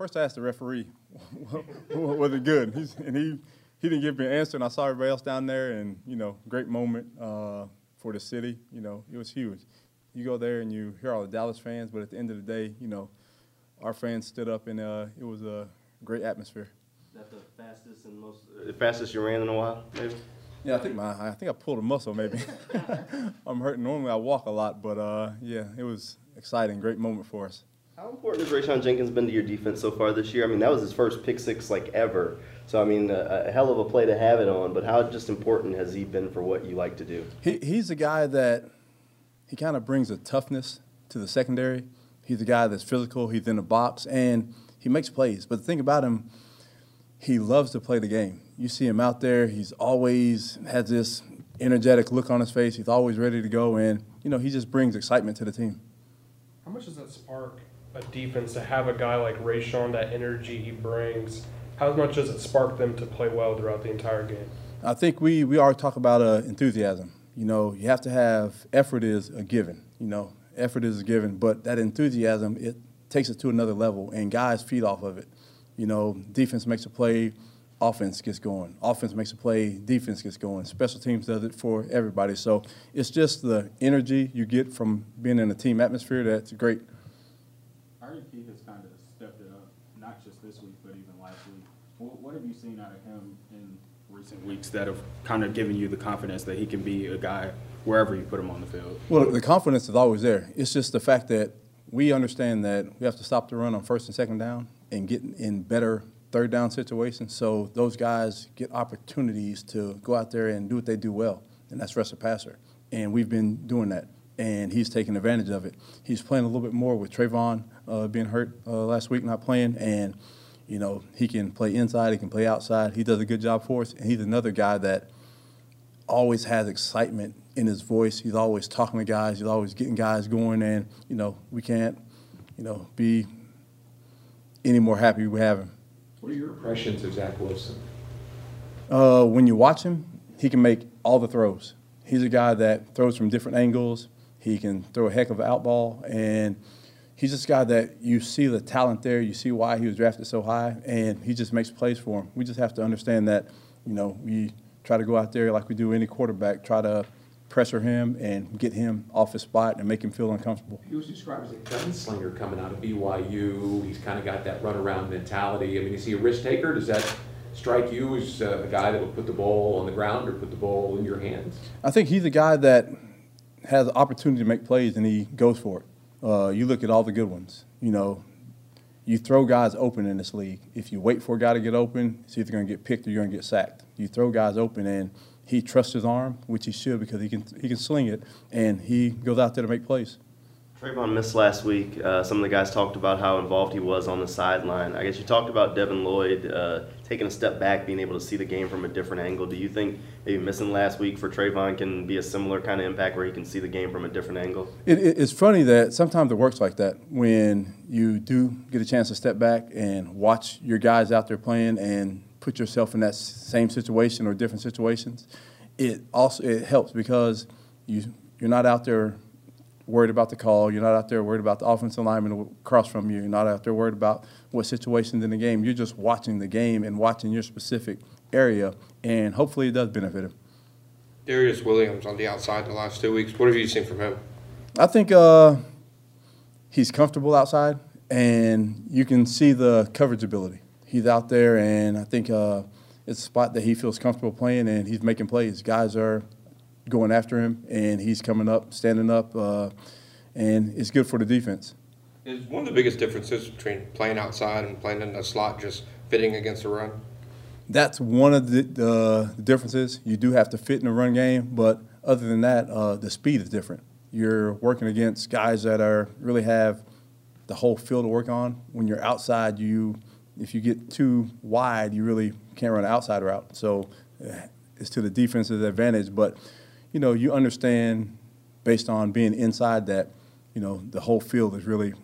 first I asked the referee, was it good? He's, and he, he didn't give me an answer, and I saw everybody else down there, and, you know, great moment uh, for the city. You know, it was huge. You go there and you hear all the Dallas fans, but at the end of the day, you know, our fans stood up, and uh, it was a great atmosphere. Is that the fastest and most, the fastest you ran in a while, maybe? Yeah, I think my I think I pulled a muscle maybe. I'm hurting. Normally I walk a lot, but uh, yeah, it was exciting. Great moment for us. How important has Rayshawn Jenkins been to your defense so far this year? I mean, that was his first pick six like ever. So I mean, a, a hell of a play to have it on. But how just important has he been for what you like to do? He, he's a guy that he kind of brings a toughness to the secondary. He's a guy that's physical. He's in the box and he makes plays. But the thing about him, he loves to play the game. You see him out there, he's always has this energetic look on his face. He's always ready to go, and you know he just brings excitement to the team. How much does that spark a defense to have a guy like Rayshawn, that energy he brings? How much does it spark them to play well throughout the entire game? I think we we already talk about uh, enthusiasm. You know, you have to have effort is a given. You know, effort is a given, but that enthusiasm it takes it to another level, and guys feed off of it. You know, defense makes a play, offense gets going. Offense makes a play, defense gets going. Special teams does it for everybody. So it's just the energy you get from being in a team atmosphere that's great. Keith has kind of stepped it up, not just this week, but even last week. What, what have you seen out of him in recent weeks that have kind of given you the confidence that he can be a guy wherever you put him on the field? Well, the confidence is always there. It's just the fact that we understand that we have to stop the run on first and second down and get in better third down situations. So those guys get opportunities to go out there and do what they do well, and that's rush the passer. And we've been doing that, and he's taking advantage of it. He's playing a little bit more with Travon uh, being hurt uh, last week, not playing, and you know he can play inside, he can play outside. He does a good job for us, and he's another guy that always has excitement in his voice. He's always talking to guys. He's always getting guys going, and you know we can't, you know, be any more happy we have him. What are your impressions of Zach Wilson? Uh, when you watch him, he can make all the throws. He's a guy that throws from different angles. He can throw a heck of an out ball, and he's just a guy that you see the talent there. You see why he was drafted so high, and he just makes plays for him. We just have to understand that, you know, we try to go out there like we do any quarterback, try to pressure him and get him off his spot and make him feel uncomfortable. He was described as a gunslinger coming out of BYU. He's kind of got that runaround mentality. I mean, is he a risk taker? Does that strike you as uh, a guy that will put the ball on the ground or put the ball in your hands? I think he's a guy that has the opportunity to make plays and he goes for it. Uh, you look at all the good ones. You know, you throw guys open in this league. If you wait for a guy to get open, it's either going to get picked or you're going to get sacked. You throw guys open and – he trusts his arm, which he should because he can he can sling it, and he goes out there to make plays. Travon missed last week. Uh, some of the guys talked about how involved he was on the sideline. I guess you talked about Devin Lloyd uh, taking a step back, being able to see the game from a different angle. Do you think maybe missing last week for Travon can be a similar kind of impact where he can see the game from a different angle? It, it, it's funny that sometimes it works like that when you do get a chance to step back and watch your guys out there playing and put yourself in that same situation or different situations, it also it helps because you you're not out there worried about the call. You're not out there worried about the offensive lineman across from you. You're not out there worried about what situations in the game. You're just watching the game and watching your specific area, and hopefully it does benefit him. Darious Williams on the outside the last two weeks. What have you seen from him? I think uh, he's comfortable outside, and you can see the coverage ability he's out there, and I think uh, it's a spot that he feels comfortable playing, and he's making plays. Guys are going after him, and he's coming up, standing up, uh, and it's good for the defense. Is one of the biggest differences between playing outside and playing in the slot just fitting against the run? That's one of the, the differences. You do have to fit in the run game, but other than that, uh, the speed is different. You're working against guys that are really have the whole field to work on. When you're outside, you if you get too wide, you really can't run an outside route. So eh, it's to the defense's advantage. But, you know, you understand based on being inside that, you know, the whole field is really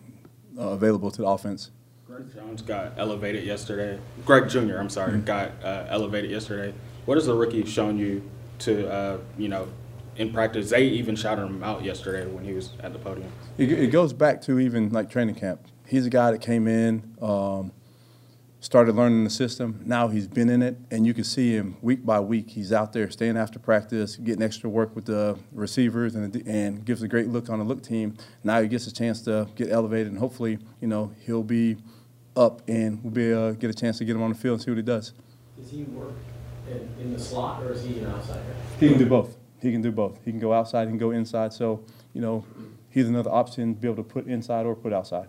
uh, available to the offense. Greg Jones got elevated yesterday. Greg Jr., I'm sorry, mm-hmm. got uh, elevated yesterday. What has the rookie shown you to, uh, you know, in practice? They even shouted him out yesterday when he was at the podium. It, it goes back to even like training camp. He's a guy that came in. Um, started learning the system. Now he's been in it, and you can see him week by week. He's out there staying after practice, getting extra work with the receivers, and, and gives a great look on the look team. Now he gets a chance to get elevated, and hopefully, you know, he'll be up and we'll be uh, get a chance to get him on the field and see what he does. Does he work in, in the slot or is he an outsider? He can do both. He can do both. He can go outside, he can go inside. So, you know, he's another option to be able to put inside or put outside.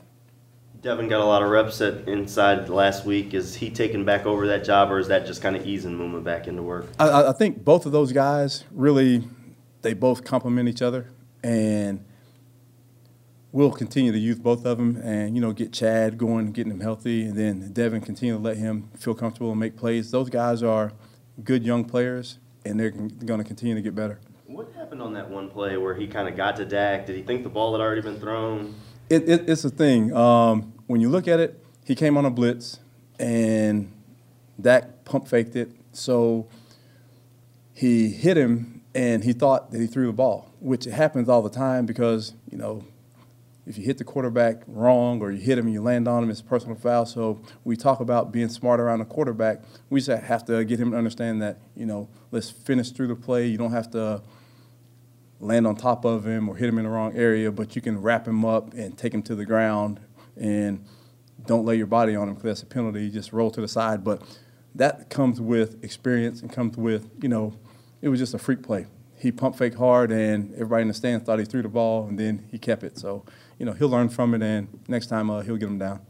Devin got a lot of reps at inside last week. Is he taking back over that job, or is that just kind of easing Muma back into work? I- I, think both of those guys really, they both complement each other, and we'll continue to use both of them, and you know, get Chad going, getting him healthy, and then Devin continue to let him feel comfortable and make plays. Those guys are good young players, and they're going to continue to get better. What happened on that one play where he kind of got to Dak? Did he think the ball had already been thrown? It, it, it's a thing. Um, when you look at it, he came on a blitz, and Dak pump faked it. So he hit him, and he thought that he threw the ball, which happens all the time because you know if you hit the quarterback wrong or you hit him and you land on him, it's a personal foul. So we talk about being smart around the quarterback. We just have to get him to understand that you know let's finish through the play. You don't have to land on top of him or hit him in the wrong area, but you can wrap him up and take him to the ground and don't lay your body on him because that's a penalty. You just roll to the side. But that comes with experience and comes with, you know, it was just a freak play. He pump fake hard and everybody in the stands thought he threw the ball and then he kept it. So, you know, he'll learn from it and next time uh, he'll get him down.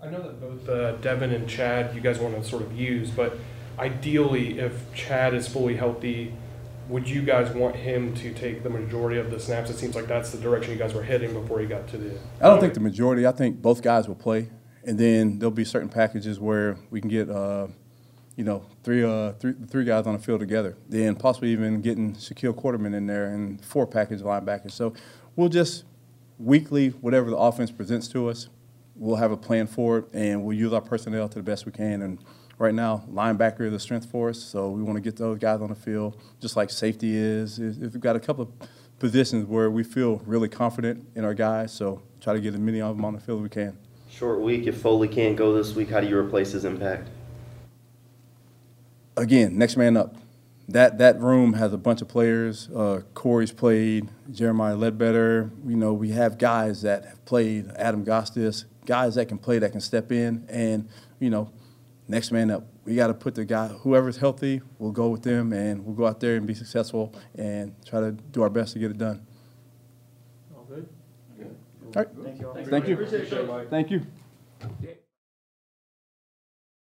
I know that both uh, Devin and Chad, you guys want to sort of use, but ideally, if Chad is fully healthy, would you guys want him to take the majority of the snaps? It seems like that's the direction you guys were heading before he got to the. I don't think the majority. I think both guys will play, and then there'll be certain packages where we can get, uh, you know, three, uh, three, three guys on the field together. Then possibly even getting Shaquille Quarterman in there and four package linebackers. So we'll just weekly, whatever the offense presents to us, we'll have a plan for it, and we'll use our personnel to the best we can. And right now, linebacker is a strength for us, so we want to get those guys on the field, just like safety is. Is- We've got a couple of positions where we feel really confident in our guys, so try to get as many of them on the field as we can. Short week. If Foley can't go this week, how do you replace his impact? Again, next man up. That that room has a bunch of players. Uh, Corey's played, Jeremiah Ledbetter. You know, we have guys that have played. Adam Gotsis, guys that can play, that can step in, and you know, next man up. We got to put the guy, whoever's healthy, we'll go with them, and we'll go out there and be successful, and try to do our best to get it done. All good? All right. Thank you all. Thank you. Thank you. Yeah.